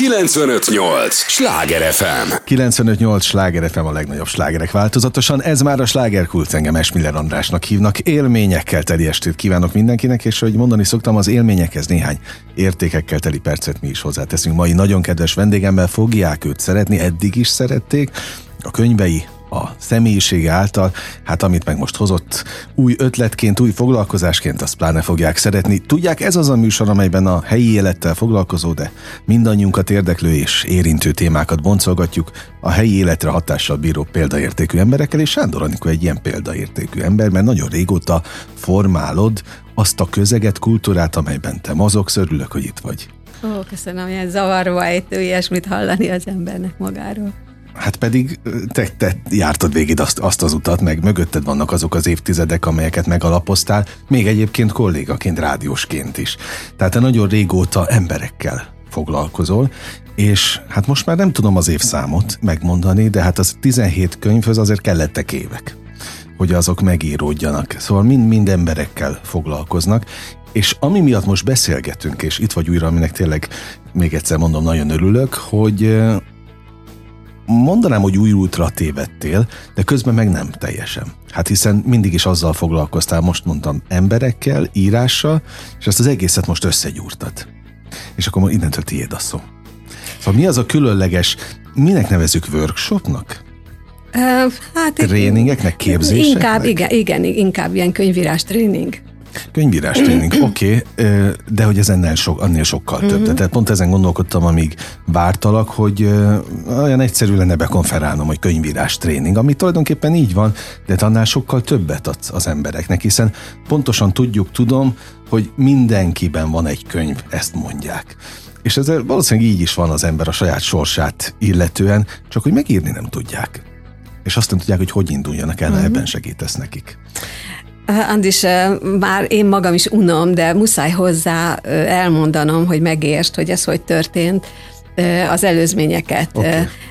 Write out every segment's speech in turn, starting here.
958! Sláger FM! 958! Sláger FM a legnagyobb slágerek változatosan. Ez már a slágerkult, engem Esmiller Andrásnak hívnak. Élményekkel teli estét kívánok mindenkinek, és hogy mondani szoktam, az élményekhez néhány értékekkel teli percet mi is hozzáteszünk. Mai nagyon kedves vendégemmel fogják őt szeretni, eddig is szerették. A könyvei, a személyisége által, hát amit meg most hozott új ötletként, új foglalkozásként, azt pláne fogják szeretni. Tudják, ez az a műsor, amelyben a helyi élettel foglalkozó, de mindannyiunkat érdeklő és érintő témákat boncolgatjuk a helyi életre hatással bíró példaértékű emberekkel, és Sándor Anikó egy ilyen példaértékű ember, mert nagyon régóta formálod azt a közeget, kultúrát, amelyben te mozogsz, örülök, hogy itt vagy. Ó, köszönöm, ilyen zavarba ejtő ilyesmit hallani az embernek magáról. Hát pedig te, te jártad végig azt, azt az utat, meg mögötted vannak azok az évtizedek, amelyeket megalapoztál, még egyébként kollégaként, rádiósként is. Tehát te nagyon régóta emberekkel foglalkozol, és hát most már nem tudom az évszámot megmondani, de hát az 17 könyvhöz azért kellettek évek, hogy azok megíródjanak. Szóval mind-mind emberekkel foglalkoznak, és ami miatt most beszélgetünk, és itt vagy újra, aminek tényleg még egyszer mondom, nagyon örülök, hogy mondanám, hogy új útra tévedtél, de közben meg nem teljesen. Hát hiszen mindig is azzal foglalkoztál, most mondtam, emberekkel, írással, és ezt az egészet most összegyúrtad. És akkor innentől tiéd a szó. Szóval mi az a különleges, minek nevezük workshopnak? Uh, hát Tréningeknek, képzéseknek? Inkább, igen, igen, inkább ilyen könyvírás tréning. Könyvírás tréning, oké, okay, de hogy ez ennél so, annél sokkal több. Uh-huh. Tehát pont ezen gondolkodtam, amíg vártalak, hogy olyan egyszerű lenne bekonferálnom, hogy könyvírás tréning, ami tulajdonképpen így van, de annál sokkal többet adsz az embereknek, hiszen pontosan tudjuk, tudom, hogy mindenkiben van egy könyv, ezt mondják. És ez valószínűleg így is van az ember a saját sorsát illetően, csak hogy megírni nem tudják. És azt nem tudják, hogy hogy induljanak el, uh-huh. ebben segítesz nekik. Andis, már én magam is unom, de muszáj hozzá elmondanom, hogy megértsd, hogy ez hogy történt az előzményeket. Okay.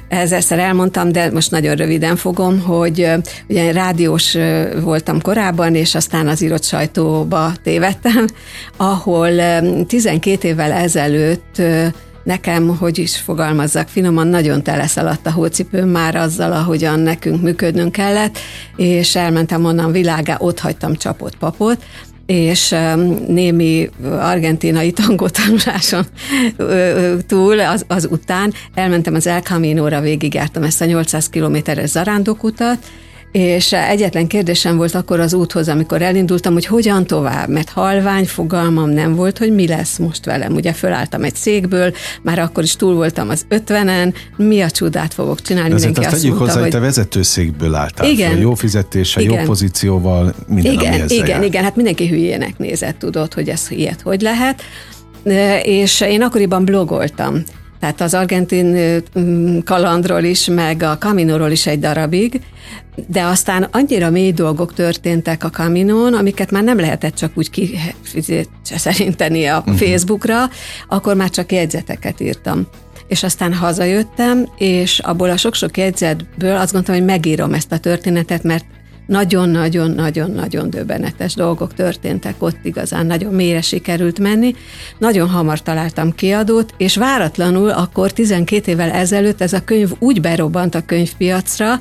Ezerszer elmondtam, de most nagyon röviden fogom, hogy ugye rádiós voltam korábban, és aztán az írott sajtóba tévedtem, ahol 12 évvel ezelőtt nekem, hogy is fogalmazzak finoman, nagyon teleszaladt a hócipőm már azzal, ahogyan nekünk működnünk kellett, és elmentem onnan világá, ott hagytam csapott papot, és némi argentinai tanuláson túl az, az után elmentem az El Camino-ra, végigjártam ezt a 800 kilométeres zarándokutat, és egyetlen kérdésem volt akkor az úthoz, amikor elindultam, hogy hogyan tovább, mert halvány fogalmam nem volt, hogy mi lesz most velem. Ugye fölálltam egy székből, már akkor is túl voltam az ötvenen, mi a csodát fogok csinálni. Ezért azt tegyük hozzá, hogy te vezetőszékből álltál igen, fel, jó fizetéssel, igen, jó pozícióval, minden, igen, ami Igen, jár. igen, hát mindenki hülyének nézett, tudod, hogy ez ilyet hogy lehet. És én akkoriban blogoltam. Tehát az argentin kalandról is, meg a Caminoról is egy darabig, de aztán annyira mély dolgok történtek a Caminón, amiket már nem lehetett csak úgy kiszerinteni a uh-huh. Facebookra, akkor már csak jegyzeteket írtam. És aztán hazajöttem, és abból a sok-sok jegyzetből azt gondoltam, hogy megírom ezt a történetet, mert nagyon-nagyon-nagyon-nagyon döbbenetes dolgok történtek ott, igazán nagyon mélyre sikerült menni. Nagyon hamar találtam kiadót, és váratlanul akkor 12 évvel ezelőtt ez a könyv úgy berobbant a könyvpiacra,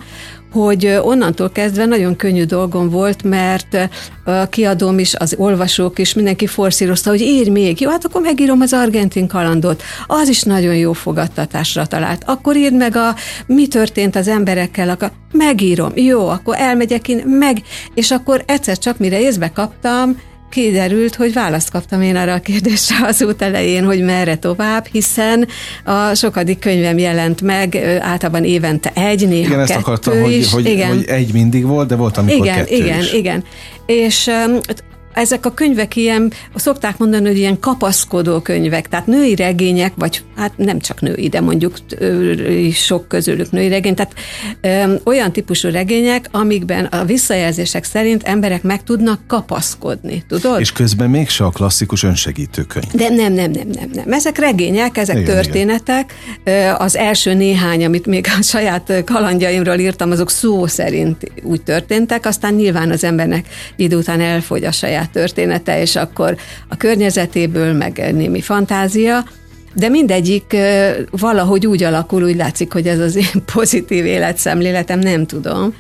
hogy onnantól kezdve nagyon könnyű dolgom volt, mert a kiadóm is, az olvasók is, mindenki forszírozta, hogy írj még, jó, hát akkor megírom az argentin kalandot. Az is nagyon jó fogadtatásra talált. Akkor írd meg a mi történt az emberekkel, akkor megírom, jó, akkor elmegyek én, meg, és akkor egyszer csak mire észbe kaptam, kiderült, hogy választ kaptam én arra a kérdésre az út elején, hogy merre tovább, hiszen a sokadik könyvem jelent meg, általában évente egy, néha Igen, ezt akartam, is. Hogy, hogy, igen. hogy egy mindig volt, de volt, amikor igen, kettő Igen, is. igen, És ezek a könyvek ilyen, szokták mondani, hogy ilyen kapaszkodó könyvek, tehát női regények, vagy hát nem csak női, de mondjuk sok közülük női regény, tehát ö, olyan típusú regények, amikben a visszajelzések szerint emberek meg tudnak kapaszkodni, tudod? És közben mégse a klasszikus önsegítő könyv. De nem, nem, nem, nem, nem. Ezek regények, ezek igen, történetek. Igen. Az első néhány, amit még a saját kalandjaimról írtam, azok szó szerint úgy történtek, aztán nyilván az embernek idő után elfogy a saját története, és akkor a környezetéből, meg némi fantázia, de mindegyik valahogy úgy alakul, úgy látszik, hogy ez az én pozitív életszemléletem, nem tudom,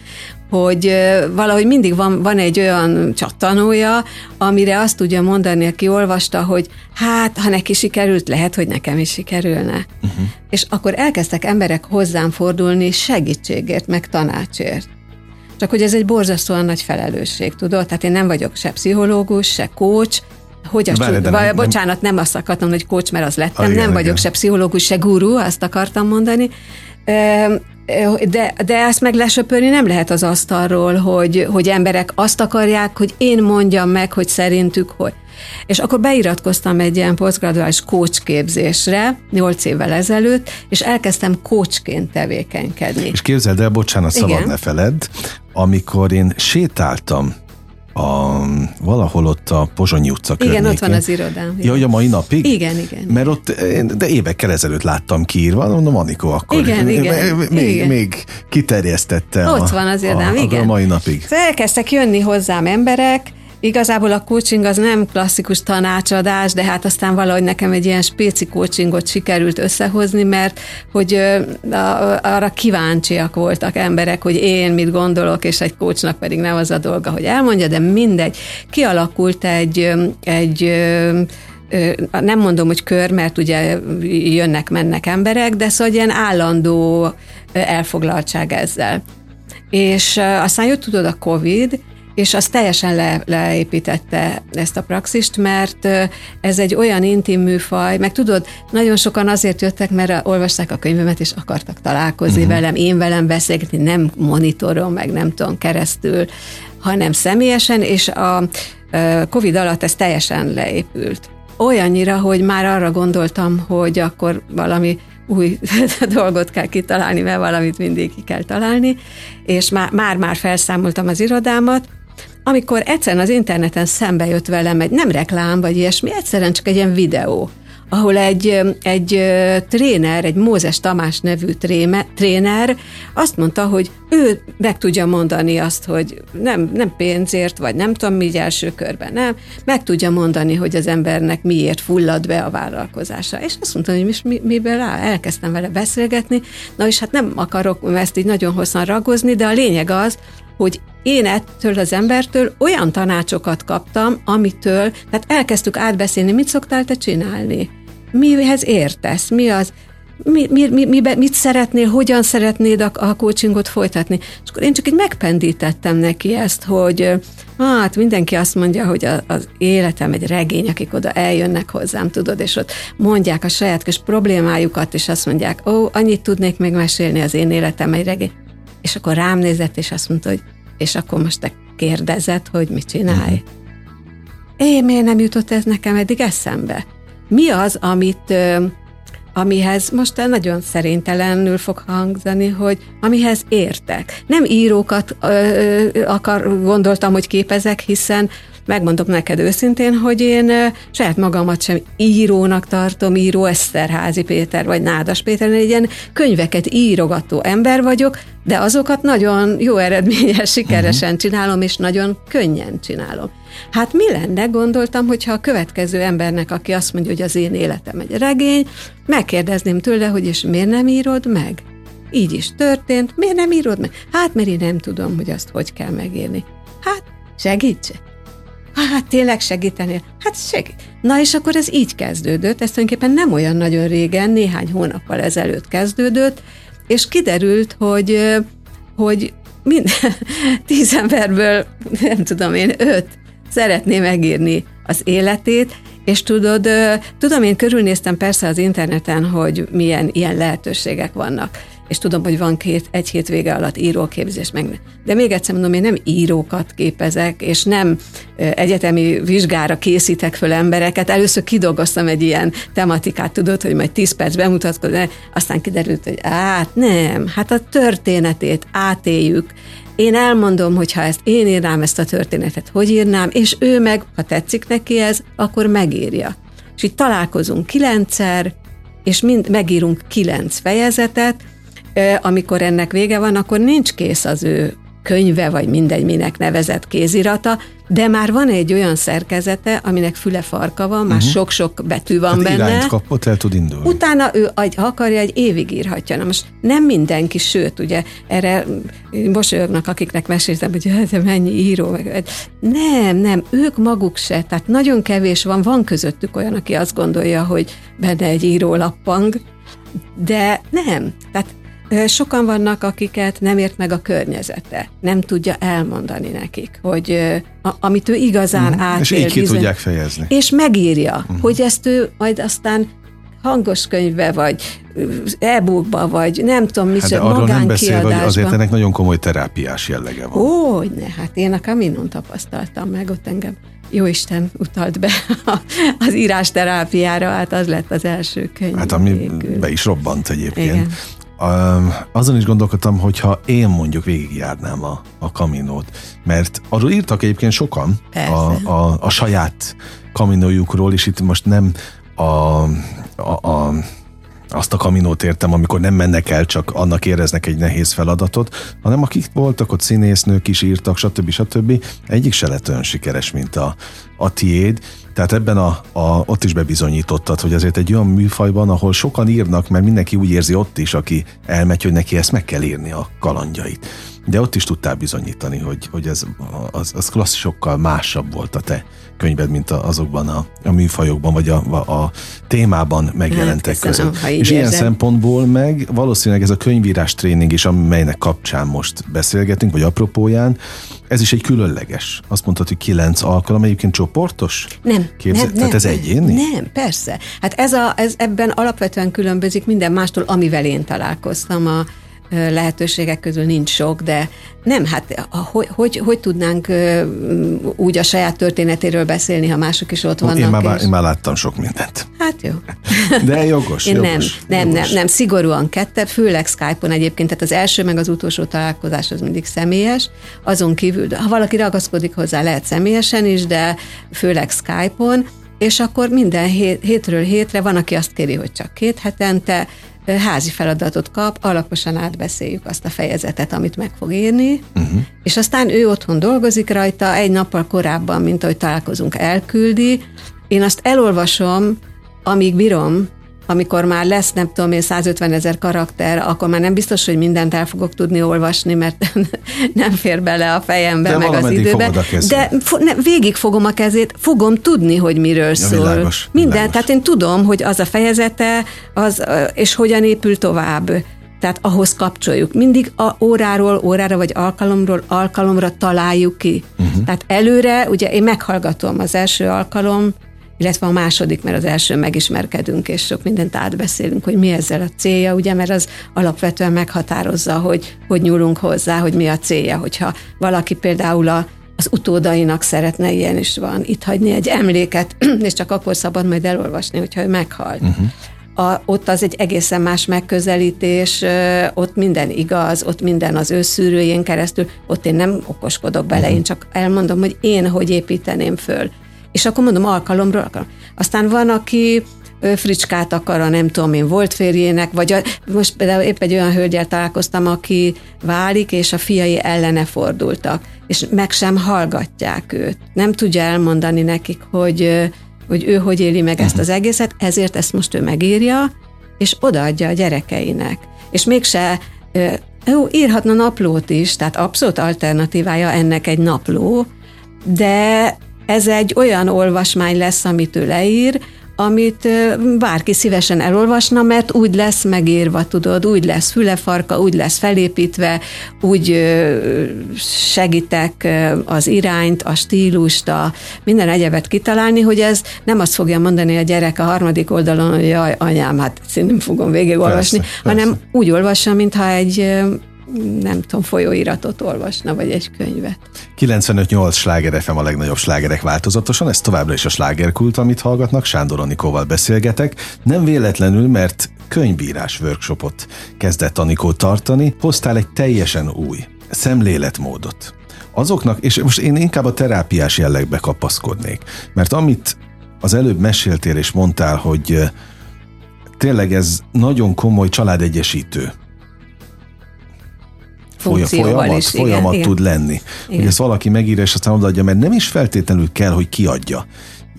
hogy valahogy mindig van, van egy olyan csattanója, amire azt tudja mondani, aki olvasta, hogy hát, ha neki sikerült, lehet, hogy nekem is sikerülne. Uh-huh. És akkor elkezdtek emberek hozzám fordulni segítségért, meg tanácsért. Csak hogy ez egy borzasztóan nagy felelősség, tudod? Tehát én nem vagyok se pszichológus, se coach, hogy a Bár, csú... nem, bocsánat, nem azt akartam, hogy coach, mert az lettem, ah, igen, nem vagyok igen. se pszichológus, se guru, azt akartam mondani, de, de ezt meg lesöpörni nem lehet az asztalról, hogy, hogy emberek azt akarják, hogy én mondjam meg, hogy szerintük hogy. És akkor beiratkoztam egy ilyen posztgraduális coach képzésre 8 évvel ezelőtt, és elkezdtem coachként tevékenykedni. És képzeld el, bocsánat, szabad Igen. ne feledd, amikor én sétáltam a, valahol ott a Pozsonyi utca Igen, környékén. ott van az irodám. Ja, a mai napig? Igen, igen. Mert ott, de évekkel ezelőtt láttam kiírva, mondom, Anikó akkor. Igen, igen. Még, igen. még kiterjesztette Ott a, van az irodám, a, igen. A mai napig. Elkezdtek jönni hozzám emberek, Igazából a coaching az nem klasszikus tanácsadás, de hát aztán valahogy nekem egy ilyen spéci coachingot sikerült összehozni, mert hogy arra kíváncsiak voltak emberek, hogy én mit gondolok, és egy coachnak pedig nem az a dolga, hogy elmondja, de mindegy. Kialakult egy, egy nem mondom, hogy kör, mert ugye jönnek-mennek emberek, de szóval ilyen állandó elfoglaltság ezzel. És aztán jött tudod a Covid, és az teljesen le, leépítette ezt a praxist, mert ez egy olyan intim műfaj, meg tudod, nagyon sokan azért jöttek, mert olvasták a könyvemet, és akartak találkozni uh-huh. velem, én velem beszélgetni, nem monitoron, meg nem tudom keresztül, hanem személyesen, és a Covid alatt ez teljesen leépült. Olyannyira, hogy már arra gondoltam, hogy akkor valami új dolgot kell kitalálni, mert valamit mindig ki kell találni, és már-már felszámoltam az irodámat, amikor egyszerűen az interneten szembe jött velem egy, nem reklám vagy ilyesmi, egyszerűen csak egy ilyen videó, ahol egy, egy tréner, egy Mózes Tamás nevű tréme, tréner azt mondta, hogy ő meg tudja mondani azt, hogy nem, nem pénzért, vagy nem tudom mi első körben, nem, meg tudja mondani, hogy az embernek miért fullad be a vállalkozása. És azt mondta, hogy mi, mi, miből áll, elkezdtem vele beszélgetni, na és hát nem akarok ezt így nagyon hosszan ragozni, de a lényeg az, hogy én ettől az embertől olyan tanácsokat kaptam, amitől, tehát elkezdtük átbeszélni, mit szoktál te csinálni? Mihez értesz? Mi az? Mi, mi, mi, mi, mit szeretnél, hogyan szeretnéd a, a coachingot folytatni? És akkor én csak így megpendítettem neki ezt, hogy hát mindenki azt mondja, hogy a, az életem egy regény, akik oda eljönnek hozzám, tudod, és ott mondják a saját kis problémájukat, és azt mondják, ó, annyit tudnék még mesélni, az én életem egy regény. És akkor rám nézett, és azt mondta, hogy és akkor most te kérdezed, hogy mit csinálj. Uh-huh. Én miért nem jutott ez nekem eddig eszembe? Mi az, amit amihez most nagyon szerintelenül fog hangzani, hogy amihez értek. Nem írókat ö, akar, gondoltam, hogy képezek, hiszen megmondom neked őszintén, hogy én saját magamat sem írónak tartom, író Eszterházi Péter vagy Nádas Péter, egy ilyen könyveket írogató ember vagyok, de azokat nagyon jó eredményes, sikeresen uh-huh. csinálom, és nagyon könnyen csinálom. Hát mi lenne, gondoltam, hogyha a következő embernek, aki azt mondja, hogy az én életem egy regény, megkérdezném tőle, hogy és miért nem írod meg? Így is történt, miért nem írod meg? Hát, mert én nem tudom, hogy azt hogy kell megírni. Hát, segítsek! Hát tényleg segíteni? Hát segít. Na és akkor ez így kezdődött, ez tulajdonképpen nem olyan nagyon régen, néhány hónappal ezelőtt kezdődött, és kiderült, hogy, hogy minden tíz emberből, nem tudom én, öt szeretné megírni az életét, és tudod, tudom, én körülnéztem persze az interneten, hogy milyen ilyen lehetőségek vannak és tudom, hogy van két, egy hét vége alatt íróképzés, meg de még egyszer mondom, én nem írókat képezek, és nem egyetemi vizsgára készítek föl embereket. Először kidolgoztam egy ilyen tematikát, tudod, hogy majd 10 perc bemutatkozni, aztán kiderült, hogy hát nem, hát a történetét átéljük, én elmondom, hogy ha ezt én írnám ezt a történetet, hogy írnám, és ő meg, ha tetszik neki ez, akkor megírja. És itt találkozunk kilencszer, és mind megírunk kilenc fejezetet, amikor ennek vége van, akkor nincs kész az ő könyve, vagy mindegy, minek nevezett kézirata, de már van egy olyan szerkezete, aminek füle farka van, már uh-huh. sok-sok betű van hát benne. kapott, el tud indulni. Utána ő, ha akarja, egy évig írhatja. Na most nem mindenki, sőt, ugye erre mosolyognak, akiknek meséltem, hogy ez mennyi író. Nem, nem, ők maguk se. Tehát nagyon kevés van, van közöttük olyan, aki azt gondolja, hogy benne egy író lappang, de nem. Tehát Sokan vannak, akiket nem ért meg a környezete, nem tudja elmondani nekik, hogy a, amit ő igazán uh-huh. átél. És így ki bizony, tudják fejezni. És megírja, uh-huh. hogy ezt ő majd aztán hangos könyvbe, vagy e-bookba, vagy nem tudom, mi hát de arról nem beszél, hogy azért ennek nagyon komoly terápiás jellege van. Hogy ne, hát én a Kaminon tapasztaltam meg, ott engem jó Isten utalt be az írás terápiára, hát az lett az első könyv. Hát ami végül. be is robbant egyébként. Igen azon is gondolkodtam, hogyha én mondjuk végigjárnám a, a kaminót, mert arról írtak egyébként sokan a, a, a saját kaminójukról, és itt most nem a, a, a azt a kaminót értem, amikor nem mennek el, csak annak éreznek egy nehéz feladatot, hanem akik voltak ott színésznők is írtak, stb. stb. Egyik se lett olyan sikeres, mint a, a tiéd. Tehát ebben a, a, ott is bebizonyítottad, hogy azért egy olyan műfajban, ahol sokan írnak, mert mindenki úgy érzi ott is, aki elmegy, hogy neki ezt meg kell írni a kalandjait. De ott is tudtál bizonyítani, hogy, hogy ez az, az klasszisokkal másabb volt a te könyved, mint azokban a, a műfajokban, vagy a, a, a témában megjelentek hát, között. És érzem. ilyen szempontból meg valószínűleg ez a könyvírás tréning is, amelynek kapcsán most beszélgetünk, vagy apropóján, ez is egy különleges. Azt mondtad, hogy kilenc alkalom, egyébként csoportos? Nem. Képzel, nem, Tehát nem, ez egyéni? Nem, persze. Hát ez, a, ez ebben alapvetően különbözik minden mástól, amivel én találkoztam a lehetőségek közül nincs sok, de nem, hát hogy, hogy, hogy tudnánk úgy a saját történetéről beszélni, ha mások is ott vannak? Én már, és... én már láttam sok mindent. Hát jó. De jogos, én jogos, nem, jogos. nem, nem, nem, szigorúan kette, főleg Skype-on egyébként, tehát az első meg az utolsó találkozás az mindig személyes, azon kívül, ha valaki ragaszkodik hozzá, lehet személyesen is, de főleg Skype-on, és akkor minden hét, hétről hétre van, aki azt kéri, hogy csak két hetente, házi feladatot kap, alaposan átbeszéljük azt a fejezetet, amit meg fog írni, uh-huh. és aztán ő otthon dolgozik rajta, egy nappal korábban, mint ahogy találkozunk, elküldi. Én azt elolvasom, amíg bírom, amikor már lesz, nem tudom én, 150 ezer karakter, akkor már nem biztos, hogy mindent el fogok tudni olvasni, mert nem fér bele a fejembe, De meg az időbe. De ne, végig fogom a kezét, fogom tudni, hogy miről ja, szól. Világos, Minden, világos. tehát én tudom, hogy az a fejezete, az, és hogyan épül tovább. Tehát ahhoz kapcsoljuk. Mindig a óráról órára, vagy alkalomról alkalomra találjuk ki. Uh-huh. Tehát előre, ugye én meghallgatom az első alkalom, illetve a második, mert az első megismerkedünk, és sok mindent átbeszélünk, hogy mi ezzel a célja, ugye, mert az alapvetően meghatározza, hogy hogy nyúlunk hozzá, hogy mi a célja, hogyha valaki például a, az utódainak szeretne, ilyen is van, itt hagyni egy emléket, és csak akkor szabad majd elolvasni, hogyha ő meghal. Uh-huh. A, ott az egy egészen más megközelítés, ott minden igaz, ott minden az ő szűrőjén keresztül, ott én nem okoskodok bele, uh-huh. én csak elmondom, hogy én hogy építeném föl és akkor mondom alkalomról, alkalom. Aztán van, aki fricskát akar a nem tudom én volt férjének, vagy a, most például épp egy olyan hölgyel találkoztam, aki válik, és a fiai ellene fordultak, és meg sem hallgatják őt. Nem tudja elmondani nekik, hogy, hogy ő hogy éli meg ezt az egészet, ezért ezt most ő megírja, és odaadja a gyerekeinek. És mégse jó, írhatna naplót is, tehát abszolút alternatívája ennek egy napló, de ez egy olyan olvasmány lesz, amit ő leír, amit bárki szívesen elolvasna, mert úgy lesz megírva, tudod, úgy lesz fülefarka, úgy lesz felépítve, úgy segítek az irányt, a stílust, a minden egyebet kitalálni, hogy ez nem azt fogja mondani a gyerek a harmadik oldalon, hogy jaj, anyám, hát nem fogom végigolvasni, persze, hanem persze. úgy olvassa, mintha egy nem tudom, folyóiratot olvasna, vagy egy könyvet. 95-8 sláger FM a legnagyobb slágerek változatosan, ez továbbra is a slágerkult, amit hallgatnak, Sándor Anikóval beszélgetek. Nem véletlenül, mert könyvírás workshopot kezdett Anikó tartani, hoztál egy teljesen új szemléletmódot. Azoknak, és most én inkább a terápiás jellegbe kapaszkodnék, mert amit az előbb meséltél és mondtál, hogy tényleg ez nagyon komoly családegyesítő funkcióval folyamat, is. Folyamat igen, tud igen. lenni. Igen. Hogy ezt valaki megírja, és aztán odaadja, mert nem is feltétlenül kell, hogy kiadja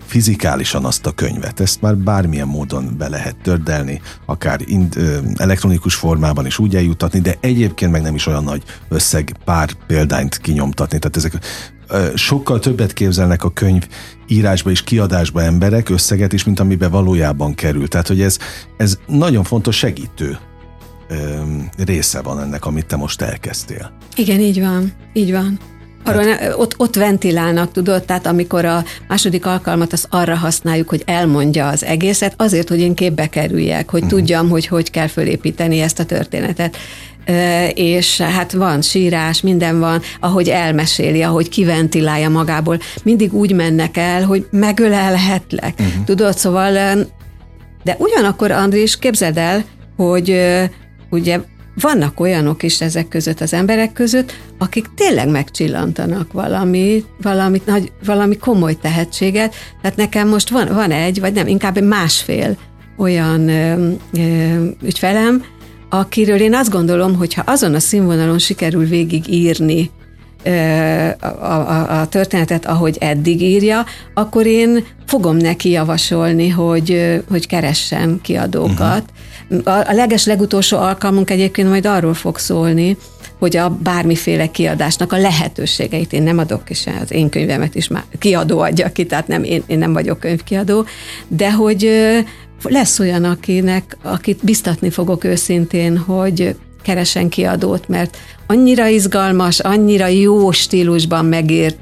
fizikálisan azt a könyvet. Ezt már bármilyen módon be lehet tördelni, akár ind, ö, elektronikus formában is úgy eljutatni, de egyébként meg nem is olyan nagy összeg pár példányt kinyomtatni. Tehát ezek ö, sokkal többet képzelnek a könyv írásba és kiadásba emberek összeget is, mint amiben valójában kerül. Tehát, hogy ez, ez nagyon fontos segítő ö, része van ennek, amit te most elkezdtél. Igen, így van, így van. Arról ne, ott, ott ventilálnak, tudod, tehát amikor a második alkalmat azt arra használjuk, hogy elmondja az egészet, azért, hogy én képbe kerüljek, hogy uh-huh. tudjam, hogy hogy kell fölépíteni ezt a történetet. Ö, és hát van sírás, minden van, ahogy elmeséli, ahogy kiventilálja magából. Mindig úgy mennek el, hogy megölelhetlek. Uh-huh. Tudod, szóval, de ugyanakkor, Andris, képzeld el, hogy ugye vannak olyanok is ezek között, az emberek között, akik tényleg megcsillantanak valami, valami, nagy, valami komoly tehetséget. Tehát nekem most van, van egy, vagy nem, inkább másfél olyan ö, ö, ügyfelem, akiről én azt gondolom, hogy ha azon a színvonalon sikerül végigírni a, a, a történetet, ahogy eddig írja, akkor én fogom neki javasolni, hogy, hogy keressen kiadókat. Uh-huh. A, leges legutolsó alkalmunk egyébként majd arról fog szólni, hogy a bármiféle kiadásnak a lehetőségeit én nem adok ki se, az én könyvemet is már kiadó adja ki, tehát nem, én, én nem vagyok könyvkiadó, de hogy lesz olyan, akinek, akit biztatni fogok őszintén, hogy keresen kiadót, mert annyira izgalmas, annyira jó stílusban megírt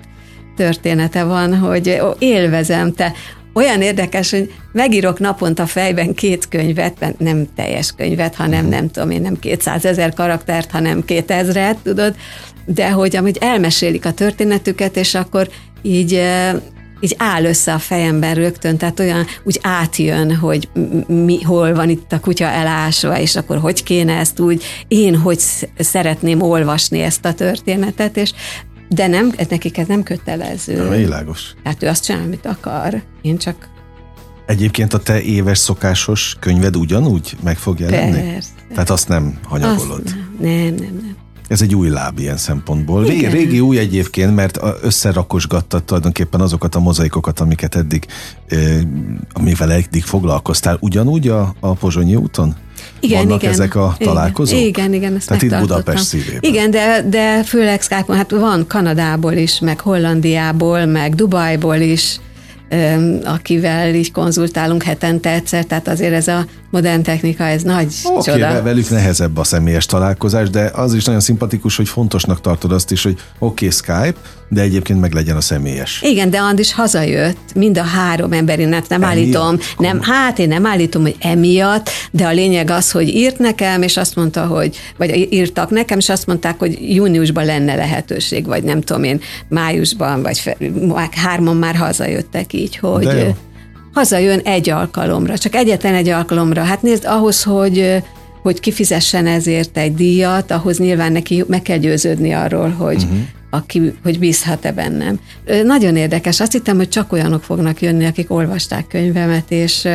története van, hogy élvezem. Te olyan érdekes, hogy megírok naponta fejben két könyvet, nem teljes könyvet, hanem nem tudom én, nem 200 ezer karaktert, hanem 2000-et, tudod, de hogy amit elmesélik a történetüket, és akkor így így áll össze a fejemben rögtön, tehát olyan úgy átjön, hogy mi, hol van itt a kutya elásva, és akkor hogy kéne ezt úgy, én hogy szeretném olvasni ezt a történetet, és de nem, nekik ez nem kötelező. Nem, világos. Hát ő azt csinál, amit akar. Én csak... Egyébként a te éves szokásos könyved ugyanúgy meg fog jelenni? Persze. Tehát azt nem hanyagolod? Azt nem, nem, nem. nem. Ez egy új láb ilyen szempontból. Igen. Régi új egyébként, mert összerakosgattad tulajdonképpen azokat a mozaikokat, amiket eddig, amivel eddig foglalkoztál. Ugyanúgy a, a Pozsonyi úton? Igen, Vannak igen, ezek a találkozók? Igen, igen, ezt Tehát itt. Budapest szívében. Igen, de, de főleg skype hát van Kanadából is, meg Hollandiából, meg Dubajból is, akivel így konzultálunk hetente egyszer, tehát azért ez a modern technika, ez nagy Oké, csoda. okay, velük nehezebb a személyes találkozás, de az is nagyon szimpatikus, hogy fontosnak tartod azt is, hogy oké, okay, Skype, de egyébként meg legyen a személyes. Igen, de Andis hazajött, mind a három ember, én hát nem Emiatt? állítom, nem, hát én nem állítom, hogy emiatt, de a lényeg az, hogy írt nekem, és azt mondta, hogy, vagy írtak nekem, és azt mondták, hogy júniusban lenne lehetőség, vagy nem tudom én, májusban, vagy hárman már hazajöttek így, hogy De jó. Hazajön egy alkalomra, csak egyetlen egy alkalomra. Hát nézd, ahhoz, hogy hogy kifizessen ezért egy díjat, ahhoz nyilván neki meg kell győződni arról, hogy, uh-huh. aki, hogy bízhat-e bennem. Nagyon érdekes. Azt hittem, hogy csak olyanok fognak jönni, akik olvasták könyvemet, és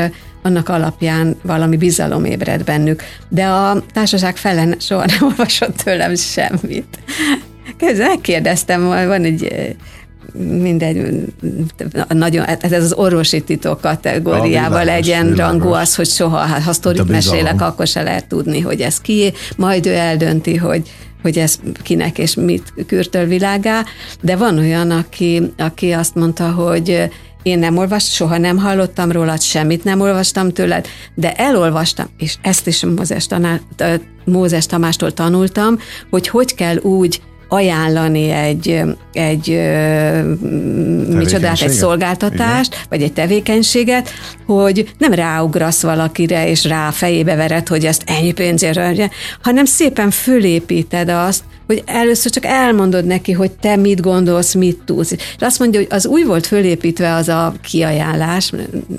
annak alapján valami bizalom ébred bennük. De a társaság fele soha nem olvasott tőlem semmit. Megkérdeztem, van egy mindegy, nagyon, ez az orvosi titok kategóriával A világos, egyenrangú világos. az, hogy soha, ha- ha sztorit Hát mesélek, akkor se lehet tudni, hogy ez ki, majd ő eldönti, hogy hogy ez kinek és mit kürtöl világá, de van olyan, aki, aki azt mondta, hogy én nem olvast, soha nem hallottam rólad, semmit nem olvastam tőled, de elolvastam, és ezt is Mózes, tanál, ö, Mózes Tamástól tanultam, hogy hogy kell úgy ajánlani egy, egy micsodát, egy szolgáltatást, Igen. vagy egy tevékenységet, hogy nem ráugrasz valakire, és rá fejébe vered, hogy ezt ennyi pénzért, adja, hanem szépen fölépíted azt, hogy először csak elmondod neki, hogy te mit gondolsz, mit tudsz. És azt mondja, hogy az úgy volt fölépítve az a kiajánlás,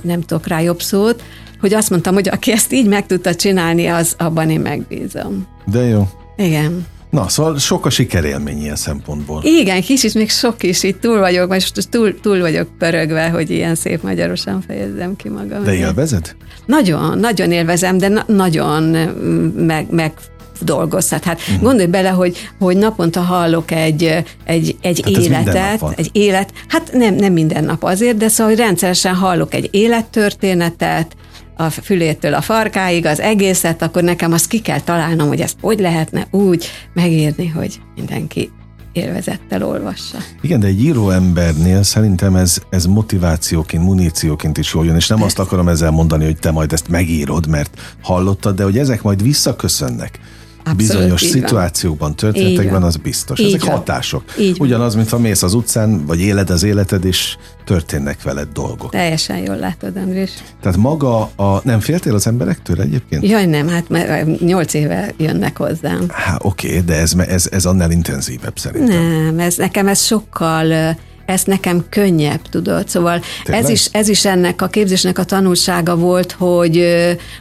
nem tudok rá jobb szót, hogy azt mondtam, hogy aki ezt így meg tudta csinálni, az abban én megbízom. De jó. Igen. Na, szóval sok a sikerélmény ilyen szempontból. Igen, kicsit még sok is, itt túl vagyok, most túl, túl vagyok pörögve, hogy ilyen szép magyarosan fejezzem ki magam. De élvezed? Nagyon, nagyon élvezem, de na- nagyon mm, meg, meg dolgozhat. Hát uh-huh. gondolj bele, hogy, hogy naponta hallok egy, egy, egy Tehát életet, egy élet, hát nem, nem minden nap azért, de szóval hogy rendszeresen hallok egy élettörténetet, a fülétől a farkáig, az egészet, akkor nekem azt ki kell találnom, hogy ezt hogy lehetne úgy megírni, hogy mindenki élvezettel olvassa. Igen, de egy író embernél szerintem ez, ez motivációként, munícióként is jól jön, és nem azt akarom ezzel mondani, hogy te majd ezt megírod, mert hallottad, de hogy ezek majd visszaköszönnek. Abszolút, bizonyos szituációkban, történetekben az biztos. Így Ezek van. hatások. Így. Ugyanaz, mint ha mész az utcán, vagy éled az életed, és történnek veled dolgok. Teljesen jól látod, Andrés. Tehát maga a... Nem féltél az emberektől egyébként? Jaj, nem, hát mert nyolc éve jönnek hozzám. Hát oké, de ez, ez, ez annál intenzívebb szerintem. Nem, ez nekem ez sokkal ö, ez nekem könnyebb, tudod. Szóval Tényleg? ez is, ez is ennek a képzésnek a tanulsága volt, hogy,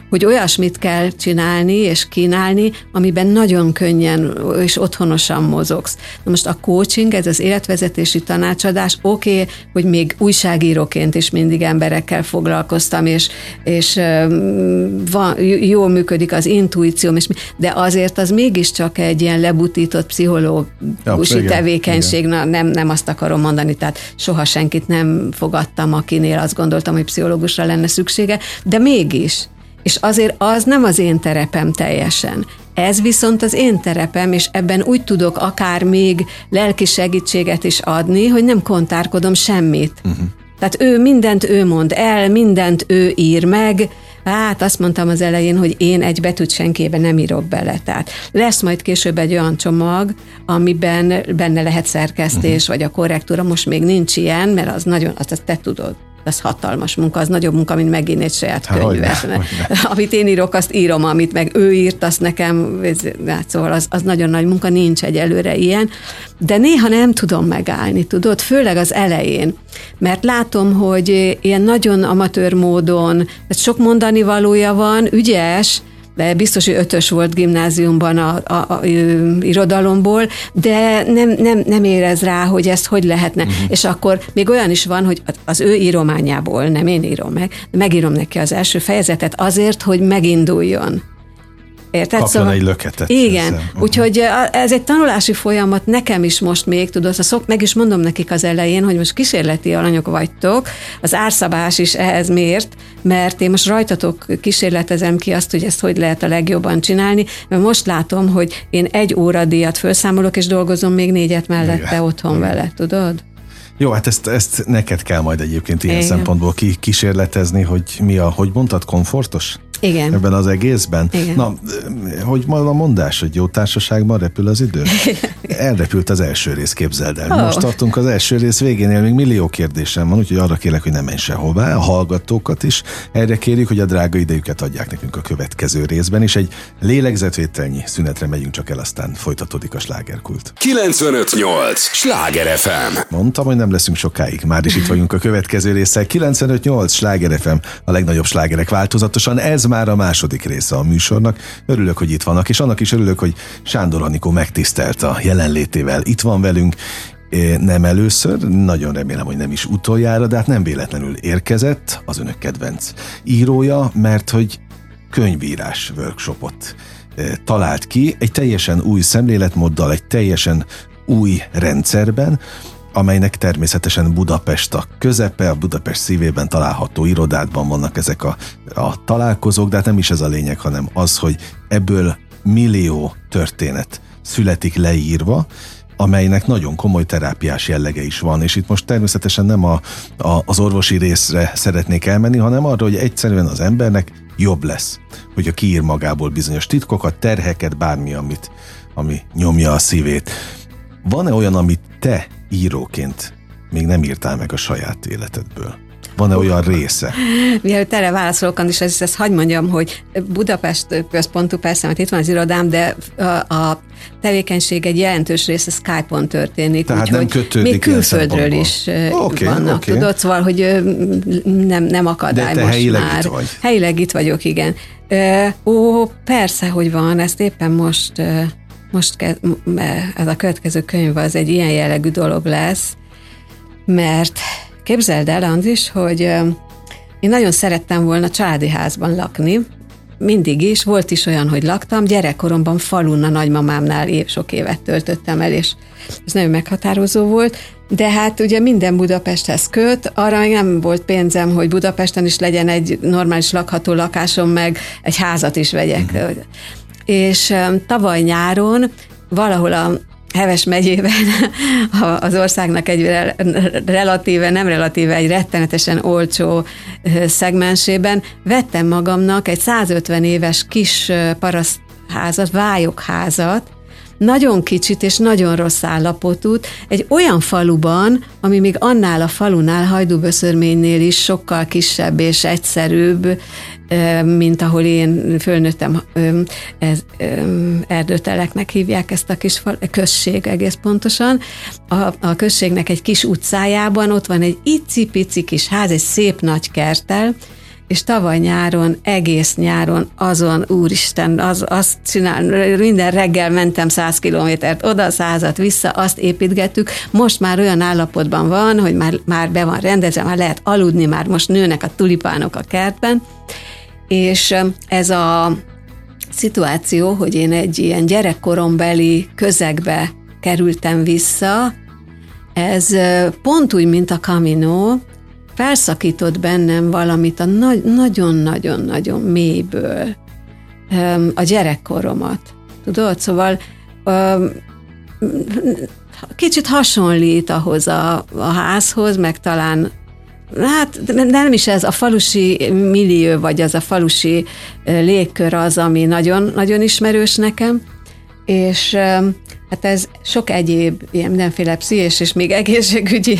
hogy olyasmit kell csinálni és kínálni, amiben nagyon könnyen és otthonosan mozogsz. Na most a coaching, ez az életvezetési tanácsadás, oké, okay, hogy még újságíróként is mindig emberekkel foglalkoztam, és, és van, jól működik az intuícióm, és, de azért az mégiscsak egy ilyen lebutított pszichológusi Ja, igen, tevékenység, na, nem, nem azt akarom mondani, tehát soha senkit nem fogadtam, akinél azt gondoltam, hogy pszichológusra lenne szüksége, de mégis. És azért az nem az én terepem teljesen. Ez viszont az én terepem, és ebben úgy tudok akár még lelki segítséget is adni, hogy nem kontárkodom semmit. Uh-huh. Tehát ő mindent ő mond el, mindent ő ír meg, Hát azt mondtam az elején, hogy én egy betűt senkébe nem írok bele. Tehát lesz majd később egy olyan csomag, amiben benne lehet szerkesztés, uh-huh. vagy a korrektúra, most még nincs ilyen, mert az nagyon, azt, azt te tudod az hatalmas munka, az nagyobb munka, mint megint egy saját Há, könyvet. hogyne, hogyne. Amit én írok, azt írom, amit meg ő írt, azt nekem, hát szóval az, az nagyon nagy munka, nincs egyelőre ilyen. De néha nem tudom megállni, tudod, főleg az elején, mert látom, hogy ilyen nagyon amatőr módon, tehát sok mondani valója van, ügyes, biztos, hogy ötös volt gimnáziumban a, a, a, ö, irodalomból, de nem, nem, nem érez rá, hogy ezt hogy lehetne. Uh-huh. És akkor még olyan is van, hogy az ő írományából, nem én írom meg, megírom neki az első fejezetet azért, hogy meginduljon. Érted? Kapjon egy löketet Igen, ezzel. úgyhogy a- ez egy tanulási folyamat nekem is most még, tudod, a szok, meg is mondom nekik az elején, hogy most kísérleti alanyok vagytok, az árszabás is ehhez mért, mert én most rajtatok kísérletezem ki azt, hogy ezt hogy lehet a legjobban csinálni, mert most látom, hogy én egy óra díjat felszámolok, és dolgozom még négyet mellette Igen. otthon vele, tudod? Jó, hát ezt, ezt neked kell majd egyébként ilyen Igen. szempontból ki, kísérletezni, hogy mi a, hogy mondtad, komfortos? Igen. Ebben az egészben. Igen. Na, hogy van a mondás, hogy jó társaságban repül az idő? Elrepült az első rész, képzeld el. Ó. Most tartunk az első rész végénél, még millió kérdésem van, úgyhogy arra kérlek, hogy nem menj sehová. A hallgatókat is erre kérjük, hogy a drága idejüket adják nekünk a következő részben, és egy lélegzetvételnyi szünetre megyünk csak el, aztán folytatódik a slágerkult. 958! Sláger FM! Mondtam, hogy nem leszünk sokáig. Már is itt vagyunk a következő résszel. 95.8 Sláger FM, a legnagyobb slágerek változatosan. Ez már a második része a műsornak. Örülök, hogy itt vannak, és annak is örülök, hogy Sándor Anikó megtisztelt a jelenlétével. Itt van velünk, Eh, nem először, nagyon remélem, hogy nem is utoljára, de hát nem véletlenül érkezett az önök kedvenc írója, mert hogy könyvírás workshopot eh, talált ki, egy teljesen új szemléletmóddal, egy teljesen új rendszerben, amelynek természetesen Budapest a közepe, a Budapest szívében található irodádban vannak ezek a, a találkozók, de hát nem is ez a lényeg, hanem az, hogy ebből millió történet születik leírva, amelynek nagyon komoly terápiás jellege is van, és itt most természetesen nem a, a, az orvosi részre szeretnék elmenni, hanem arra, hogy egyszerűen az embernek jobb lesz, hogyha kiír magából bizonyos titkokat, terheket, bármi, amit, ami nyomja a szívét. Van-e olyan, amit te íróként még nem írtál meg a saját életedből? Van-e olyan része? Mielőtt erre válaszolok, és ezt, ezt hagyd mondjam, hogy Budapest központú persze, mert itt van az irodám, de a, a tevékenység egy jelentős része Skype-on történik. Tehát nem kötődik Még külföldről is Oké, vannak, oké. tudod, szóval, hogy nem, nem akadály De te most helyileg már. itt vagy. Helyileg itt vagyok, igen. Ó, persze, hogy van, ezt éppen most, most ke- m- ez a következő könyv az egy ilyen jellegű dolog lesz, mert képzeld el, Andris, hogy én nagyon szerettem volna családi házban lakni, mindig is, volt is olyan, hogy laktam, gyerekkoromban falun a nagymamámnál év, sok évet töltöttem el, és ez nagyon meghatározó volt, de hát ugye minden Budapesthez köt, arra még nem volt pénzem, hogy Budapesten is legyen egy normális lakható lakásom, meg egy házat is vegyek. Uh-huh. És tavaly nyáron valahol a Heves megyében az országnak egy relatíve, nem relatíve, egy rettenetesen olcsó szegmensében vettem magamnak egy 150 éves kis parasztházat, vályokházat, nagyon kicsit és nagyon rossz állapotút, egy olyan faluban, ami még annál a falunál, Hajdúböszörménynél is sokkal kisebb és egyszerűbb, mint ahol én fölnőttem, ez, erdőteleknek hívják ezt a kis fal, község egész pontosan. A, a községnek egy kis utcájában ott van egy icipici kis ház, egy szép nagy kerttel, és tavaly nyáron, egész nyáron azon, úristen, az, azt csinál, minden reggel mentem száz kilométert, oda százat vissza, azt építgettük, most már olyan állapotban van, hogy már, már be van rendezve, már lehet aludni, már most nőnek a tulipánok a kertben, és ez a szituáció, hogy én egy ilyen gyerekkorombeli közegbe kerültem vissza, ez pont úgy, mint a Camino, felszakított bennem valamit a nagyon-nagyon-nagyon mélyből, a gyerekkoromat. Tudod? Szóval kicsit hasonlít ahhoz a, a házhoz, meg talán Hát nem is ez, a falusi millió, vagy az a falusi légkör az, ami nagyon, nagyon ismerős nekem, és hát ez sok egyéb ilyen mindenféle pszichés és még egészségügyi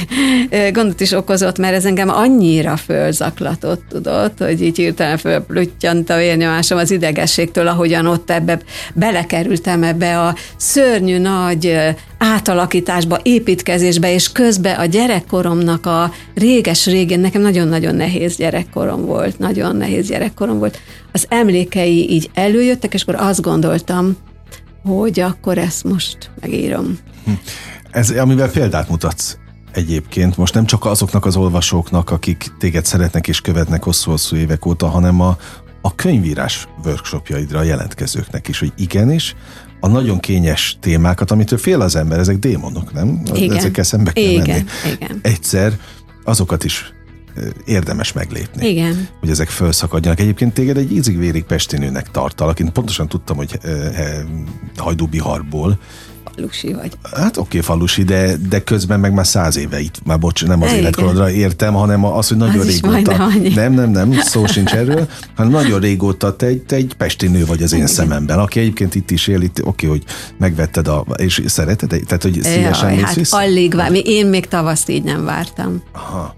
gondot is okozott, mert ez engem annyira fölzaklatott, tudod, hogy így hirtelen fölplüttyant a vérnyomásom az idegességtől, ahogyan ott ebbe belekerültem ebbe a szörnyű nagy átalakításba, építkezésbe, és közben a gyerekkoromnak a réges régén, nekem nagyon-nagyon nehéz gyerekkorom volt, nagyon nehéz gyerekkorom volt. Az emlékei így előjöttek, és akkor azt gondoltam, hogy akkor ezt most megírom. Hm. Ez, amivel példát mutatsz egyébként, most nem csak azoknak az olvasóknak, akik téged szeretnek és követnek hosszú-hosszú évek óta, hanem a, a könyvírás workshopjaidra a jelentkezőknek is, hogy igenis, a nagyon kényes témákat, amitől fél az ember, ezek démonok, nem? Igen. Ezekkel szembe kell igen, menni. Igen. Egyszer azokat is érdemes meglépni. Igen. Hogy ezek felszakadjanak. Egyébként téged egy ízig-vérig pestinőnek tartalak. Én pontosan tudtam, hogy Hajdú-Biharból, falusi vagy. Hát oké, okay, falusi, de, de közben meg már száz éve itt, már bocs, nem az életkorodra értem, hanem az, hogy nagyon az régóta. Nem, nem, nem, szó sincs erről, hanem nagyon régóta te egy, te egy pesti nő vagy az én Igen. szememben, aki egyébként itt is él, itt oké, okay, hogy megvetted a, és szereted, tehát hogy szívesen Jaj, hát vissza? alig vár, én még tavaszt így nem vártam. Aha.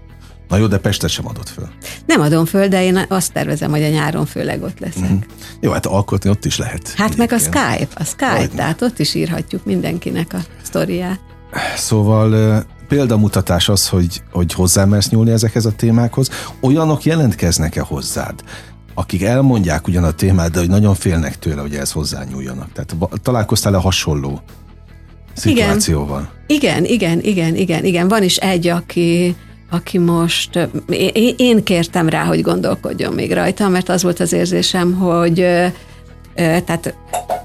Na jó, de Pestet sem adott föl. Nem adom föl, de én azt tervezem, hogy a nyáron főleg ott leszek. Mm. Jó, hát alkotni ott is lehet. Hát egyébként. meg a Skype, a Skype, Vagy tehát ott is írhatjuk mindenkinek a sztoriát. Szóval példamutatás az, hogy, hogy hozzámersz nyúlni ezekhez a témákhoz. Olyanok jelentkeznek-e hozzád, akik elmondják ugyan a témát, de hogy nagyon félnek tőle, hogy ez hozzányúljanak. Tehát találkoztál-e hasonló szituációval? Igen, igen, igen, igen, igen. Van is egy, aki aki most, én kértem rá, hogy gondolkodjon még rajta, mert az volt az érzésem, hogy tehát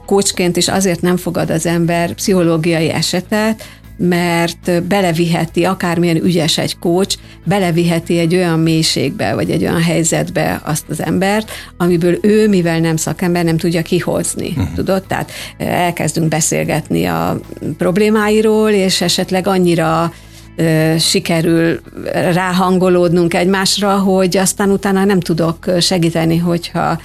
kócsként is azért nem fogad az ember pszichológiai esetet, mert beleviheti, akármilyen ügyes egy kócs, beleviheti egy olyan mélységbe, vagy egy olyan helyzetbe azt az embert, amiből ő, mivel nem szakember, nem tudja kihozni. Uh-huh. Tudod? Tehát elkezdünk beszélgetni a problémáiról, és esetleg annyira sikerül ráhangolódnunk egymásra, hogy aztán utána nem tudok segíteni, hogyha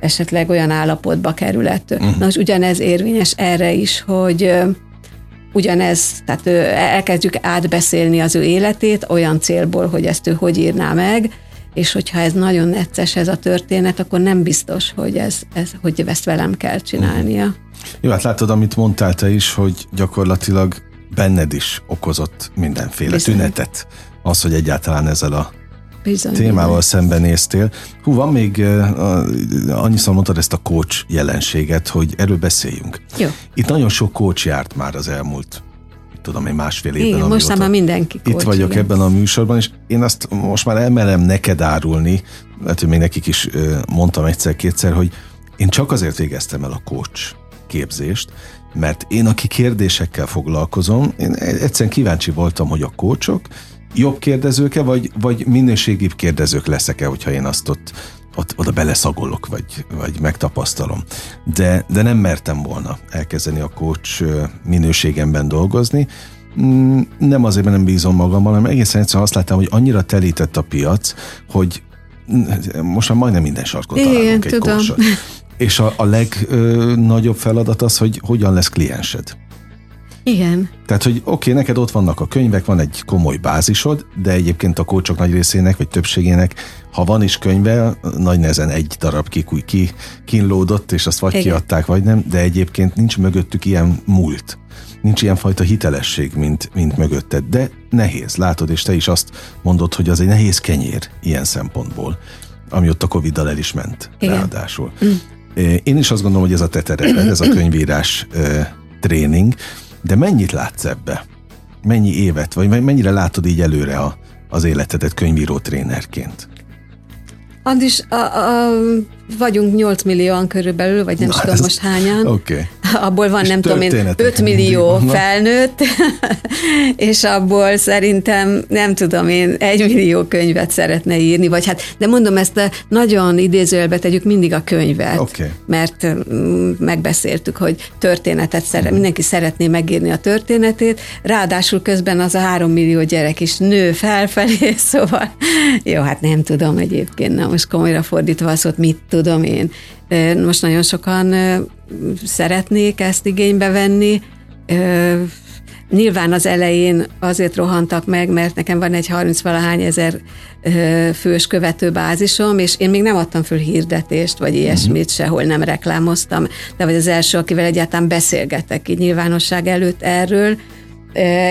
esetleg olyan állapotba kerület. Uh-huh. Na, most ugyanez érvényes erre is, hogy ugyanez, tehát elkezdjük átbeszélni az ő életét olyan célból, hogy ezt ő hogy írná meg, és hogyha ez nagyon necces ez a történet, akkor nem biztos, hogy, ez, ez, hogy ezt velem kell csinálnia. Uh-huh. Jó, hát látod, amit mondtál te is, hogy gyakorlatilag benned is okozott mindenféle Bizony. tünetet az, hogy egyáltalán ezzel a Bizony, témával bizony. szembenéztél. Hú, van még, uh, annyiszor mondtad ezt a coach jelenséget, hogy erről beszéljünk. Jó. Itt nagyon sok coach járt már az elmúlt tudom én másfél évben. Igen, most már mindenki coach, Itt vagyok igen. ebben a műsorban, és én azt most már emelem neked árulni, lehet, hogy még nekik is mondtam egyszer-kétszer, hogy Én csak azért végeztem el a coach képzést, mert én, aki kérdésekkel foglalkozom, én egyszerűen kíváncsi voltam, hogy a kócsok jobb kérdezőke, vagy, vagy minőségibb kérdezők leszek-e, hogyha én azt ott, ott oda beleszagolok, vagy, vagy megtapasztalom. De, de nem mertem volna elkezdeni a coach minőségemben dolgozni, mm, nem azért, mert nem bízom magamban, hanem egészen egyszerűen azt láttam, hogy annyira telített a piac, hogy most már majdnem minden sarkon Igen, találunk egy tudom. És a, a legnagyobb feladat az, hogy hogyan lesz kliensed. Igen. Tehát, hogy oké, okay, neked ott vannak a könyvek, van egy komoly bázisod, de egyébként a kócsok nagy részének, vagy többségének, ha van is könyve, nagy nehezen egy darab kikúj ki, kínlódott, és azt vagy Igen. kiadták, vagy nem, de egyébként nincs mögöttük ilyen múlt. Nincs ilyen fajta hitelesség, mint, mint mögötted. De nehéz, látod, és te is azt mondod, hogy az egy nehéz kenyér ilyen szempontból, ami ott a Covid-dal el is ment, Igen. ráadásul. Mm. Én is azt gondolom, hogy ez a te ez a könyvírás tréning, de mennyit látsz ebbe? Mennyi évet, vagy mennyire látod így előre a, az életedet könyvíró trénerként? Andis, a, a, vagyunk 8 millióan körülbelül, vagy nem Na, tudom ez, most hányan. Okay. Abból van, és nem tudom én, 5 millió felnőtt, és abból szerintem, nem tudom én, 1 millió könyvet szeretne írni, vagy hát, de mondom ezt nagyon idézőjelbe tegyük mindig a könyvet, okay. mert mm, megbeszéltük, hogy történetet szeret, hmm. mindenki szeretné megírni a történetét, ráadásul közben az a 3 millió gyerek is nő felfelé, szóval jó, hát nem tudom egyébként, na most komolyra fordítva az, hogy mit tudom én. Most nagyon sokan szeretnék ezt igénybe venni. Nyilván az elején azért rohantak meg, mert nekem van egy 30-valahány ezer fős követőbázisom, és én még nem adtam föl hirdetést, vagy ilyesmit, uh-huh. sehol nem reklámoztam, de vagy az első, akivel egyáltalán beszélgetek így nyilvánosság előtt erről,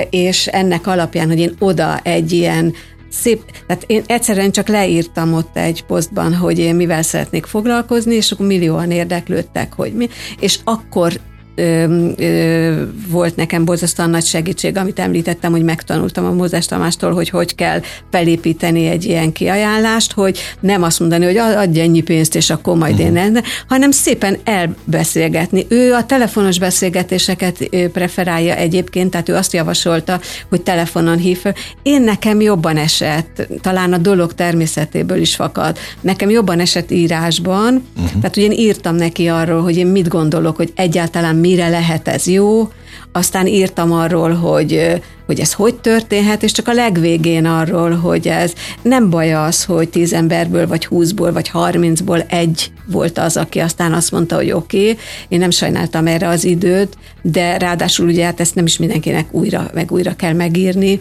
és ennek alapján, hogy én oda egy ilyen szép, tehát én egyszerűen csak leírtam ott egy posztban, hogy én mivel szeretnék foglalkozni, és akkor millióan érdeklődtek, hogy mi, és akkor ö, ö, volt nekem borzasztóan nagy segítség, amit említettem, hogy megtanultam a Mózes Tamástól, hogy hogy kell felépíteni egy ilyen kiajánlást, hogy nem azt mondani, hogy adj ennyi pénzt, és akkor majd én, mhm. hanem szépen elbeszélgetni. Ő a telefonos beszélgetéseket preferálja egyébként, tehát ő azt javasolta, hogy telefonon hív fel. Én nekem jobban esett, talán a dolog természetéből is fakad, nekem jobban esett írásban, uh-huh. tehát hogy én írtam neki arról, hogy én mit gondolok, hogy egyáltalán mi mire lehet ez jó, aztán írtam arról, hogy, hogy ez hogy történhet, és csak a legvégén arról, hogy ez nem baj az, hogy tíz emberből, vagy húszból, vagy harmincból egy volt az, aki aztán azt mondta, hogy oké, okay, én nem sajnáltam erre az időt, de ráadásul ugye hát ezt nem is mindenkinek újra, meg újra kell megírni,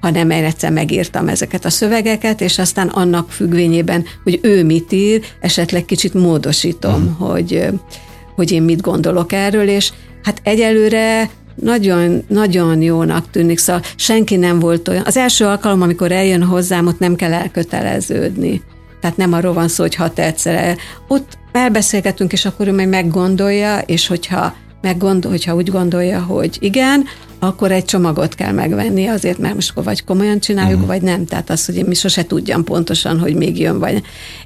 hanem én egyszer megírtam ezeket a szövegeket, és aztán annak függvényében, hogy ő mit ír, esetleg kicsit módosítom, mm. hogy hogy én mit gondolok erről, és hát egyelőre nagyon, nagyon jónak tűnik, szóval senki nem volt olyan. Az első alkalom, amikor eljön hozzám, ott nem kell elköteleződni. Tehát nem arról van szó, hogy ha tetszere. Ott elbeszélgetünk, és akkor ő meg meggondolja, és hogyha, meggondol, hogyha úgy gondolja, hogy igen, akkor egy csomagot kell megvenni azért, mert most vagy komolyan csináljuk, uh-huh. vagy nem. Tehát az, hogy én mi sose tudjam pontosan, hogy még jön, vagy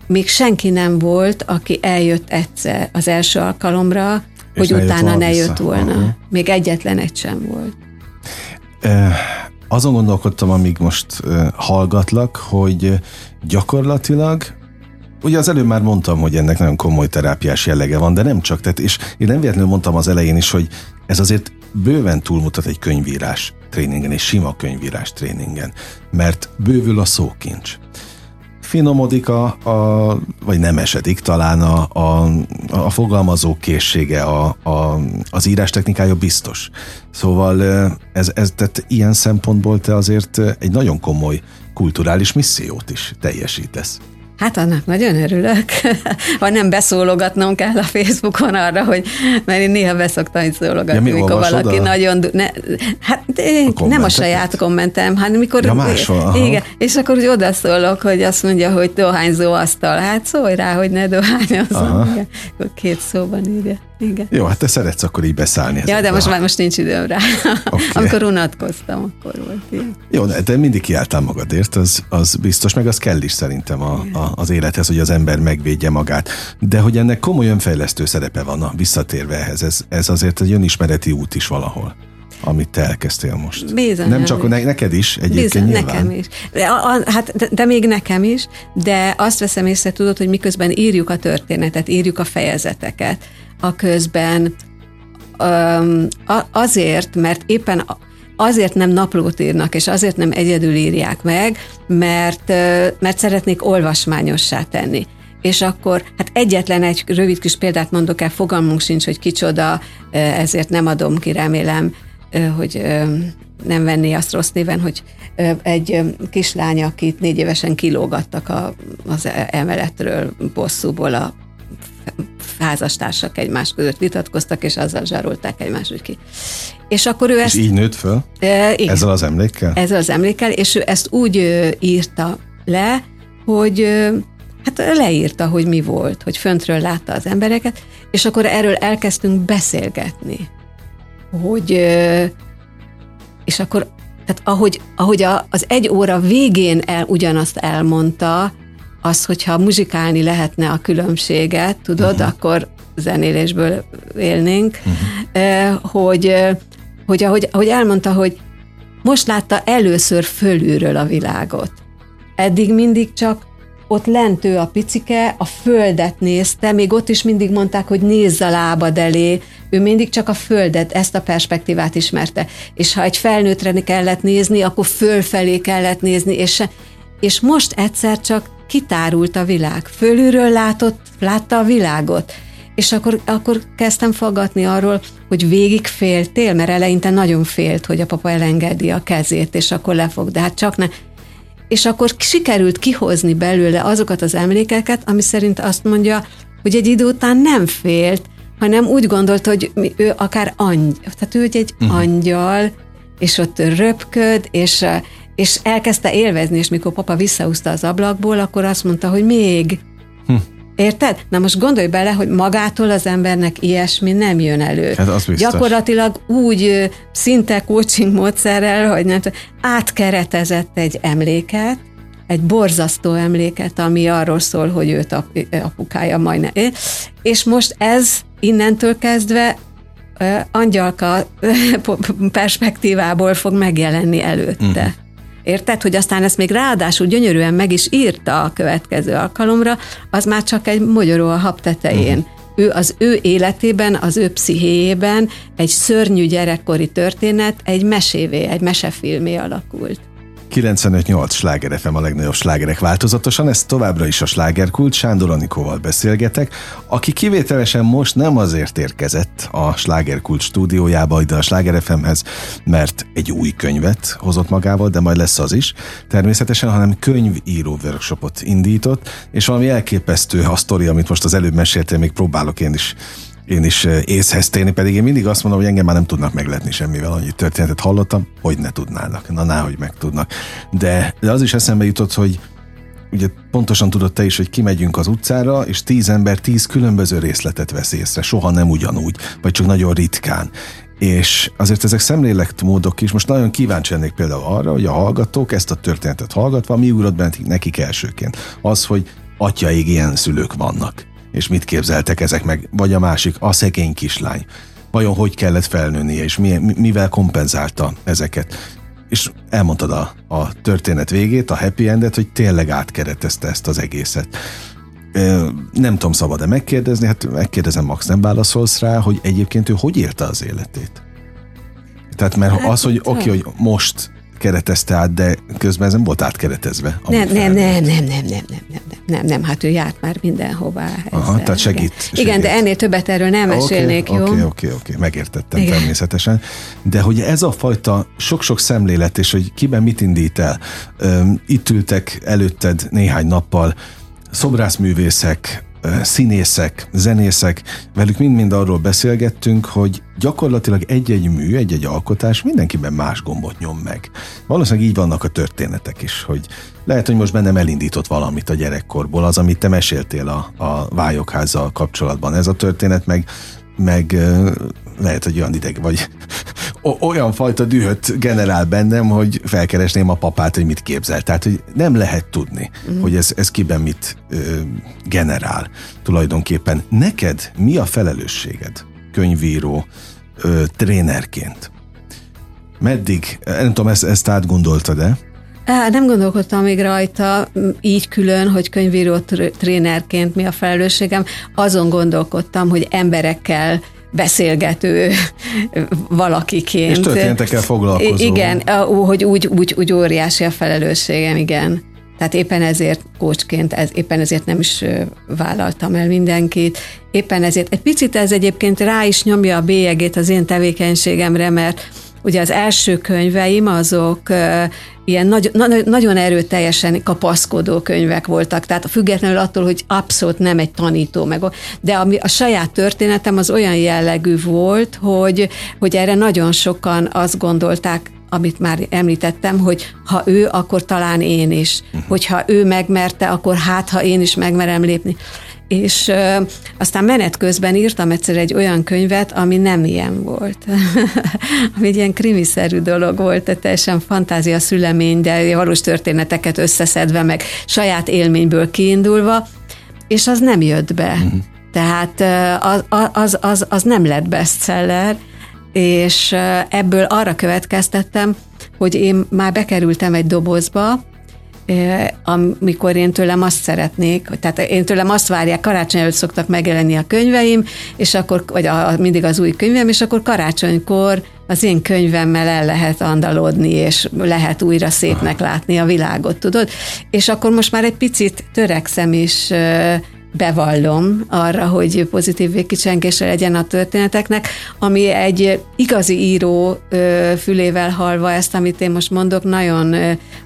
még senki nem volt, aki eljött egyszer az első alkalomra, És hogy utána ne jött volna. Uh-huh. Még egyetlen egy sem volt. Uh, azon gondolkodtam, amíg most uh, hallgatlak, hogy gyakorlatilag Ugye az előbb már mondtam, hogy ennek nagyon komoly terápiás jellege van, de nem csak, tehát, és én nem véletlenül mondtam az elején is, hogy ez azért bőven túlmutat egy könyvírás tréningen, és sima könyvírás tréningen, mert bővül a szókincs. Finomodik a, a vagy nem esedik talán a, a, a fogalmazó készsége, a, a, az írás technikája biztos. Szóval ez, ez, tehát ilyen szempontból te azért egy nagyon komoly kulturális missziót is teljesítesz. Hát annak nagyon örülök, ha nem beszólogatnom kell a Facebookon arra, hogy mert én néha beszoktam itt szólogatni, ja, mikor valaki a... nagyon... Ne, hát a nem a saját kommentem, hanem mikor... Ja, máshol, igen, és akkor úgy odaszólok, hogy azt mondja, hogy dohányzó asztal. Hát szólj rá, hogy ne dohányozzon. Két szóban írja. Igen. Jó, hát te szeretsz akkor így beszállni. Ja, de most már most nincs időm rá. Okay. Amikor unatkoztam, akkor volt ilyen. Jó, de te mindig kiálltál magadért, az, az biztos, meg az kell is szerintem a, a, az élethez, hogy az ember megvédje magát. De hogy ennek komoly önfejlesztő szerepe van, a visszatérve ehhez, ez, ez azért egy önismereti út is valahol amit te elkezdtél most. Bizony. Nem csak ne, neked is egyébként Bizony, nyilván. nekem is. De, a, hát, de, de még nekem is, de azt veszem észre, tudod, hogy miközben írjuk a történetet, írjuk a fejezeteket, a közben um, azért, mert éppen azért nem naplót írnak, és azért nem egyedül írják meg, mert, mert szeretnék olvasmányossá tenni. És akkor, hát egyetlen egy rövid kis példát mondok el, fogalmunk sincs, hogy kicsoda, ezért nem adom ki, remélem, hogy nem venné azt rossz néven, hogy egy kislány, akit négy évesen kilógattak a, az emeletről bosszúból a házastársak egymás között vitatkoztak, és azzal zsarolták egymást ki. És akkor ő és ezt... így nőtt föl? E, igen, ezzel az emlékkel? Ezzel az emlékkel, és ő ezt úgy írta le, hogy hát leírta, hogy mi volt, hogy föntről látta az embereket, és akkor erről elkezdtünk beszélgetni hogy és akkor tehát ahogy, ahogy a, az egy óra végén el, ugyanazt elmondta, az, hogyha muzsikálni lehetne a különbséget, tudod, uh-huh. akkor zenélésből élnénk, uh-huh. hogy, hogy ahogy, ahogy elmondta, hogy most látta először fölülről a világot. Eddig mindig csak ott lentő a picike, a földet nézte, még ott is mindig mondták, hogy nézz a lábad elé, ő mindig csak a földet, ezt a perspektívát ismerte. És ha egy felnőttre kellett nézni, akkor fölfelé kellett nézni, és, és most egyszer csak kitárult a világ. Fölülről látott, látta a világot. És akkor, akkor kezdtem fogadni arról, hogy végig féltél, mert eleinte nagyon félt, hogy a papa elengedi a kezét, és akkor lefog, de hát csak ne és akkor sikerült kihozni belőle azokat az emlékeket, ami szerint azt mondja, hogy egy idő után nem félt, hanem úgy gondolt, hogy ő akár angyal, tehát ő egy uh-huh. angyal, és ott röpköd, és, és elkezdte élvezni, és mikor papa visszahúzta az ablakból, akkor azt mondta, hogy még. Hm. Érted? Na most gondolj bele, hogy magától az embernek ilyesmi nem jön elő. Hát az biztos. Gyakorlatilag úgy szinte coaching módszerrel, hogy nem tudom, átkeretezett egy emléket, egy borzasztó emléket, ami arról szól, hogy őt apukája majdnem. És most ez innentől kezdve angyalka perspektívából fog megjelenni előtte. Uh-huh. Érted, hogy aztán ezt még ráadásul gyönyörűen meg is írta a következő alkalomra, az már csak egy magyaró a hab tetején. Uh-huh. Ő az ő életében, az ő pszichéjében egy szörnyű gyerekkori történet egy mesévé, egy mesefilmé alakult. 95-8 sláger FM a legnagyobb slágerek változatosan, ez továbbra is a slágerkult, Sándor Anikóval beszélgetek, aki kivételesen most nem azért érkezett a slágerkult stúdiójába ide a sláger FM-hez, mert egy új könyvet hozott magával, de majd lesz az is, természetesen, hanem könyvíró workshopot indított, és valami elképesztő a sztori, amit most az előbb meséltél, még próbálok én is én is észhez térni, pedig én mindig azt mondom, hogy engem már nem tudnak megletni semmivel, annyi történetet hallottam, hogy ne tudnának, na ná, hogy megtudnak. De, de az is eszembe jutott, hogy ugye pontosan tudod te is, hogy kimegyünk az utcára, és tíz ember tíz különböző részletet vesz észre, soha nem ugyanúgy, vagy csak nagyon ritkán. És azért ezek szemléletmódok is, most nagyon kíváncsi lennék például arra, hogy a hallgatók ezt a történetet hallgatva, mi ugrott bent nekik elsőként? Az, hogy atyaig ilyen szülők vannak és mit képzeltek ezek meg, vagy a másik, a szegény kislány. Vajon hogy kellett felnőnie, és mivel kompenzálta ezeket. És elmondtad a, a történet végét, a happy endet, hogy tényleg átkeretezte ezt az egészet. Nem tudom, szabad-e megkérdezni, hát megkérdezem, Max, nem válaszolsz rá, hogy egyébként ő hogy érte az életét? Tehát mert hát, az, hogy oké, okay, hogy most keretezte át, de közben ez nem volt átkeretezve. Nem, nem, nem, nem, nem, nem, nem, nem, nem, nem, hát ő járt már mindenhová. Ezzel. Aha, tehát segít, igen. segít. Igen, de ennél többet erről nem okay, mesélnék, jó? Oké, oké, oké, megértettem igen. természetesen. De hogy ez a fajta sok-sok szemlélet, és hogy kiben mit indít el. Itt ültek előtted néhány nappal szobrászművészek, színészek, zenészek, velük mind-mind arról beszélgettünk, hogy gyakorlatilag egy-egy mű, egy-egy alkotás mindenkiben más gombot nyom meg. Valószínűleg így vannak a történetek is, hogy lehet, hogy most bennem elindított valamit a gyerekkorból, az, amit te meséltél a, a vályokházzal kapcsolatban. Ez a történet meg meg lehet, hogy olyan ideg vagy olyan fajta dühöt generál bennem, hogy felkeresném a papát, hogy mit képzel. Tehát, hogy nem lehet tudni, mm. hogy ez, ez kiben mit ö, generál tulajdonképpen. Neked mi a felelősséged könyvíró, ö, trénerként? Meddig, nem tudom, ezt, ezt átgondoltad-e? Á, nem gondolkodtam még rajta így külön, hogy könyvíró trénerként mi a felelősségem. Azon gondolkodtam, hogy emberekkel beszélgető valakiként. És történetekkel foglalkozó. Igen, hogy úgy, úgy, úgy óriási a felelősségem, igen. Tehát éppen ezért kócsként, ez, éppen ezért nem is vállaltam el mindenkit. Éppen ezért egy picit ez egyébként rá is nyomja a bélyegét az én tevékenységemre, mert ugye az első könyveim azok ilyen nagy, na, nagyon erőteljesen kapaszkodó könyvek voltak, tehát függetlenül attól, hogy abszolút nem egy tanító, meg, de ami a saját történetem az olyan jellegű volt, hogy, hogy erre nagyon sokan azt gondolták, amit már említettem, hogy ha ő, akkor talán én is. Uh-huh. Hogyha ő megmerte, akkor hát, ha én is megmerem lépni és ö, aztán menet közben írtam egyszer egy olyan könyvet, ami nem ilyen volt. ami egy ilyen krimiszerű dolog volt, tehát teljesen fantázia szülemény, de valós történeteket összeszedve, meg saját élményből kiindulva, és az nem jött be. Uh-huh. Tehát az, az, az, az nem lett bestseller, és ebből arra következtettem, hogy én már bekerültem egy dobozba, amikor én tőlem azt szeretnék, tehát én tőlem azt várják, karácsony előtt szoktak megjelenni a könyveim, és akkor, vagy a, mindig az új könyvem, és akkor karácsonykor az én könyvemmel el lehet andalodni, és lehet újra szépnek látni a világot, tudod? És akkor most már egy picit törekszem is bevallom arra, hogy pozitív végkicsengése legyen a történeteknek, ami egy igazi író fülével halva ezt, amit én most mondok, nagyon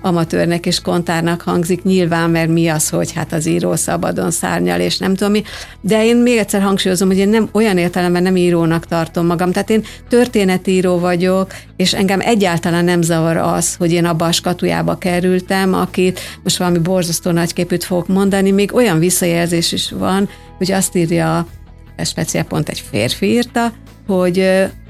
amatőrnek és kontárnak hangzik, nyilván, mert mi az, hogy hát az író szabadon szárnyal, és nem tudom mi, de én még egyszer hangsúlyozom, hogy én nem olyan értelemben nem írónak tartom magam, tehát én történetíró vagyok, és engem egyáltalán nem zavar az, hogy én abba a skatujába kerültem, akit most valami borzasztó nagyképűt fogok mondani, még olyan visszajelzés is van, hogy azt írja, speciál pont egy férfi írta, hogy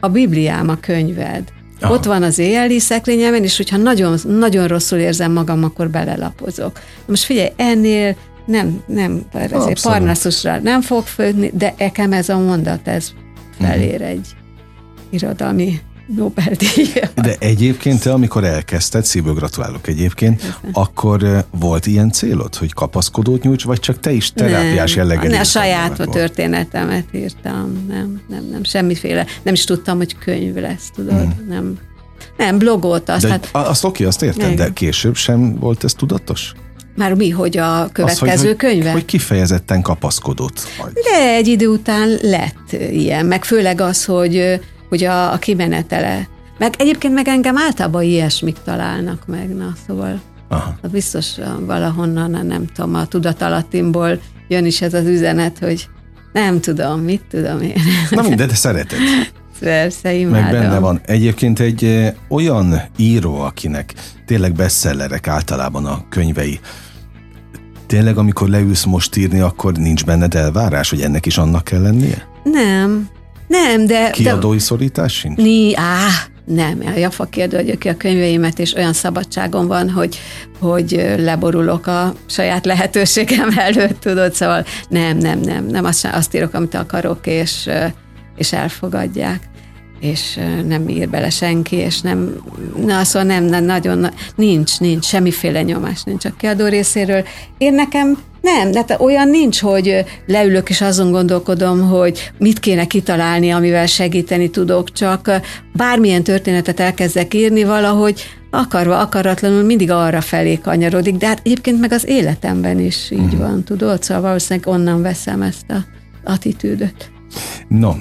a Bibliám a könyved. Aha. Ott van az éjjeli szekrényemben, és hogyha nagyon, nagyon rosszul érzem magam, akkor belelapozok. Most figyelj, ennél nem, nem, ezért parnaszusra nem fog főzni, de ekem ez a mondat, ez felér egy irodalmi Nobel-díjat. De egyébként te, amikor elkezdted, szívből gratulálok egyébként, Köszön. akkor volt ilyen célod, hogy kapaszkodót nyújts, vagy csak te is terápiás jelleggel? Nem, a saját a történetemet írtam, nem, nem, nem, semmiféle, nem is tudtam, hogy könyv lesz, tudod, mm. nem. Nem, blogot. Azt, de hát, azt oké, azt értem, de később sem volt ez tudatos? Már mi, hogy a következő az, hogy, könyve? Hogy, hogy kifejezetten kapaszkodott vagy. De egy idő után lett ilyen, meg főleg az, hogy hogy a, a kimenetele. Meg egyébként meg engem általában ilyesmik találnak meg, na, szóval Aha. biztos valahonnan, nem tudom, a tudatalattimból jön is ez az üzenet, hogy nem tudom, mit tudom én. Na mindegy, de szereted. Persze, imádom. Meg benne van. Egyébként egy olyan író, akinek tényleg bestsellerek általában a könyvei, tényleg amikor leülsz most írni, akkor nincs benned elvárás, hogy ennek is annak kell lennie? Nem, nem, de... Kiadói de, szorítás sincs? Ni, á, nem, a Jafa kérdő adja ki a könyveimet, és olyan szabadságom van, hogy, hogy leborulok a saját lehetőségem előtt, tudod, szóval nem, nem, nem, nem azt, azt írok, amit akarok, és, és elfogadják és nem ír bele senki, és nem, na szóval nem, nem nagyon, nincs, nincs, semmiféle nyomás nincs a kiadó részéről. Én nekem nem, de olyan nincs, hogy leülök és azon gondolkodom, hogy mit kéne kitalálni, amivel segíteni tudok, csak bármilyen történetet elkezdek írni valahogy, akarva, akaratlanul mindig arra felé kanyarodik, de hát egyébként meg az életemben is így mm. van, tudod? Szóval valószínűleg onnan veszem ezt a attitűdöt. No,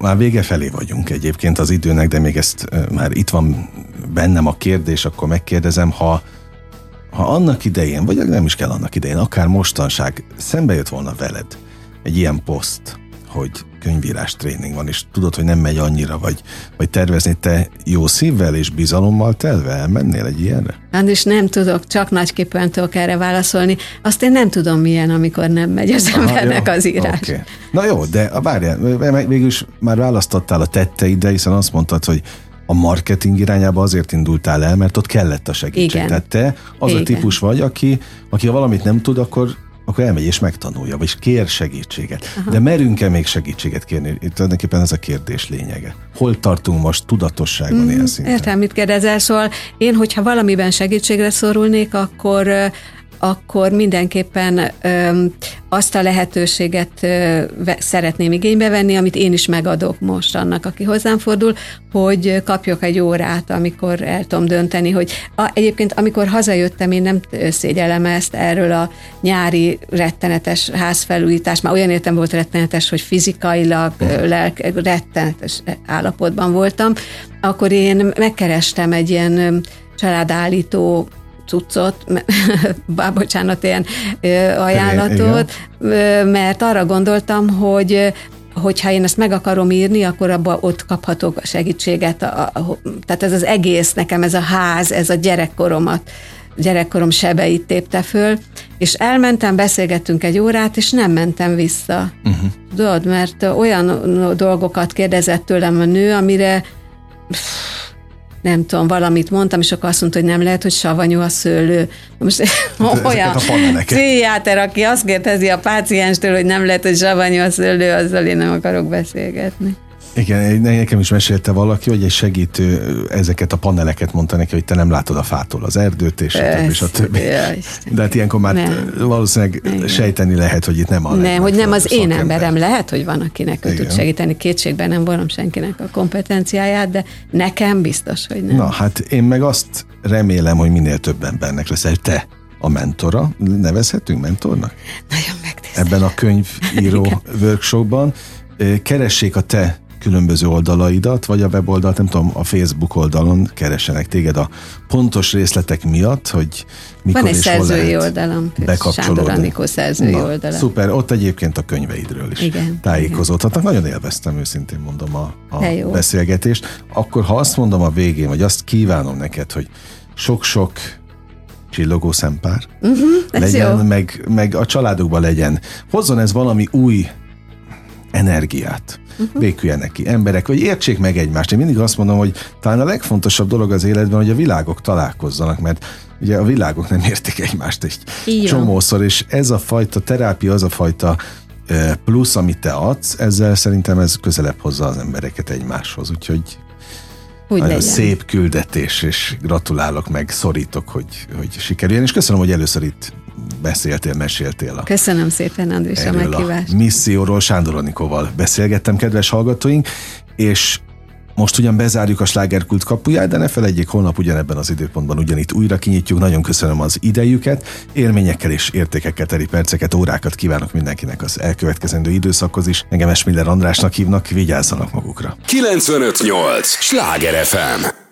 már vége felé vagyunk egyébként az időnek, de még ezt már itt van bennem a kérdés, akkor megkérdezem, ha ha annak idején, vagy nem is kell annak idején, akár mostanság szembe jött volna veled egy ilyen poszt, hogy könyvírás tréning van, és tudod, hogy nem megy annyira, vagy, vagy tervezni, te jó szívvel és bizalommal telve elmennél egy ilyenre? Andis, nem tudok, csak nagyképpen tudok erre válaszolni. Azt én nem tudom, milyen, amikor nem megy az embernek az írás. Okay. Na jó, de várjál, végülis már választottál a tetteiddel, hiszen azt mondtad, hogy a marketing irányába azért indultál el, mert ott kellett a segítség. Igen. Tehát te az Igen. a típus vagy, aki, aki ha valamit nem tud, akkor akkor elmegy és megtanulja, vagy kér segítséget. Aha. De merünk-e még segítséget kérni? Itt tulajdonképpen ez a kérdés lényege. Hol tartunk most tudatosságban mm, ilyen szinten? Értem, mit kérdezel, szóval én, hogyha valamiben segítségre szorulnék, akkor akkor mindenképpen ö, azt a lehetőséget ö, szeretném igénybe venni, amit én is megadok most annak, aki hozzám fordul, hogy kapjak egy órát, amikor el tudom dönteni, hogy a, egyébként amikor hazajöttem, én nem szégyellem ezt erről a nyári rettenetes házfelújítás, már olyan értem volt rettenetes, hogy fizikailag, lelk, rettenetes állapotban voltam, akkor én megkerestem egy ilyen családállító cuccot, bocsánat, ilyen ajánlatot, mert arra gondoltam, hogy hogyha én ezt meg akarom írni, akkor abba ott kaphatok a segítséget. A, a, tehát ez az egész, nekem ez a ház, ez a gyerekkoromat, gyerekkorom sebeit tépte föl, és elmentem, beszélgettünk egy órát, és nem mentem vissza. Uh-huh. Tudod, mert olyan dolgokat kérdezett tőlem a nő, amire pff, nem tudom, valamit mondtam, és akkor azt mondta, hogy nem lehet, hogy savanyú a szőlő. Most hát, olyan pszichiáter, aki azt kérdezi a pácienstől, hogy nem lehet, hogy savanyú a szőlő, azzal én nem akarok beszélgetni. Igen, nekem is mesélte valaki, hogy egy segítő ezeket a paneleket mondta neki, hogy te nem látod a fától az erdőt, és a többi, és a többi. De hát ilyenkor már nem. valószínűleg Igen. sejteni lehet, hogy itt nem a Nem, hogy nem az én emberem. Lehet, hogy van, akinek ő tud segíteni. Kétségben nem vonom senkinek a kompetenciáját, de nekem biztos, hogy nem. Na, hát én meg azt remélem, hogy minél több embernek lesz, hogy te a mentora, nevezhetünk mentornak? Nagyon megtisztelő. Ebben a könyvíró workshopban keressék a te különböző oldalaidat, vagy a weboldalt, nem tudom, a Facebook oldalon keresenek téged a pontos részletek miatt, hogy mikor Van egy és szerzői hol oldalam, Sándor Anikó szerzői Na, oldala. Szuper, ott egyébként a könyveidről is igen, tájékozódhatnak. Igen. Nagyon élveztem őszintén mondom a, a beszélgetést. Akkor ha azt mondom a végén, vagy azt kívánom neked, hogy sok-sok csillogó szempár uh-huh, legyen, meg, meg a családokban legyen. Hozzon ez valami új energiát uh-huh. béküljenek ki emberek, vagy értsék meg egymást. Én mindig azt mondom, hogy talán a legfontosabb dolog az életben, hogy a világok találkozzanak, mert ugye a világok nem értik egymást egy Igen. csomószor, és ez a fajta terápia, az a fajta plusz, amit te adsz, ezzel szerintem ez közelebb hozza az embereket egymáshoz, úgyhogy úgy Nagyon legyen. szép küldetés, és gratulálok, meg szorítok, hogy, hogy sikerüljön, és köszönöm, hogy először itt beszéltél, meséltél. A, Köszönöm szépen, Andrés, a meghívást. A misszióról Sándor Anikóval beszélgettem, kedves hallgatóink, és most ugyan bezárjuk a slágerkult kapuját, de ne felejtjék, holnap ugyanebben az időpontban ugyanitt újra kinyitjuk. Nagyon köszönöm az idejüket, élményekkel és értékekkel teli perceket, órákat kívánok mindenkinek az elkövetkezendő időszakhoz is. Engem Esmiller Andrásnak hívnak, vigyázzanak magukra. 958! Sláger FM!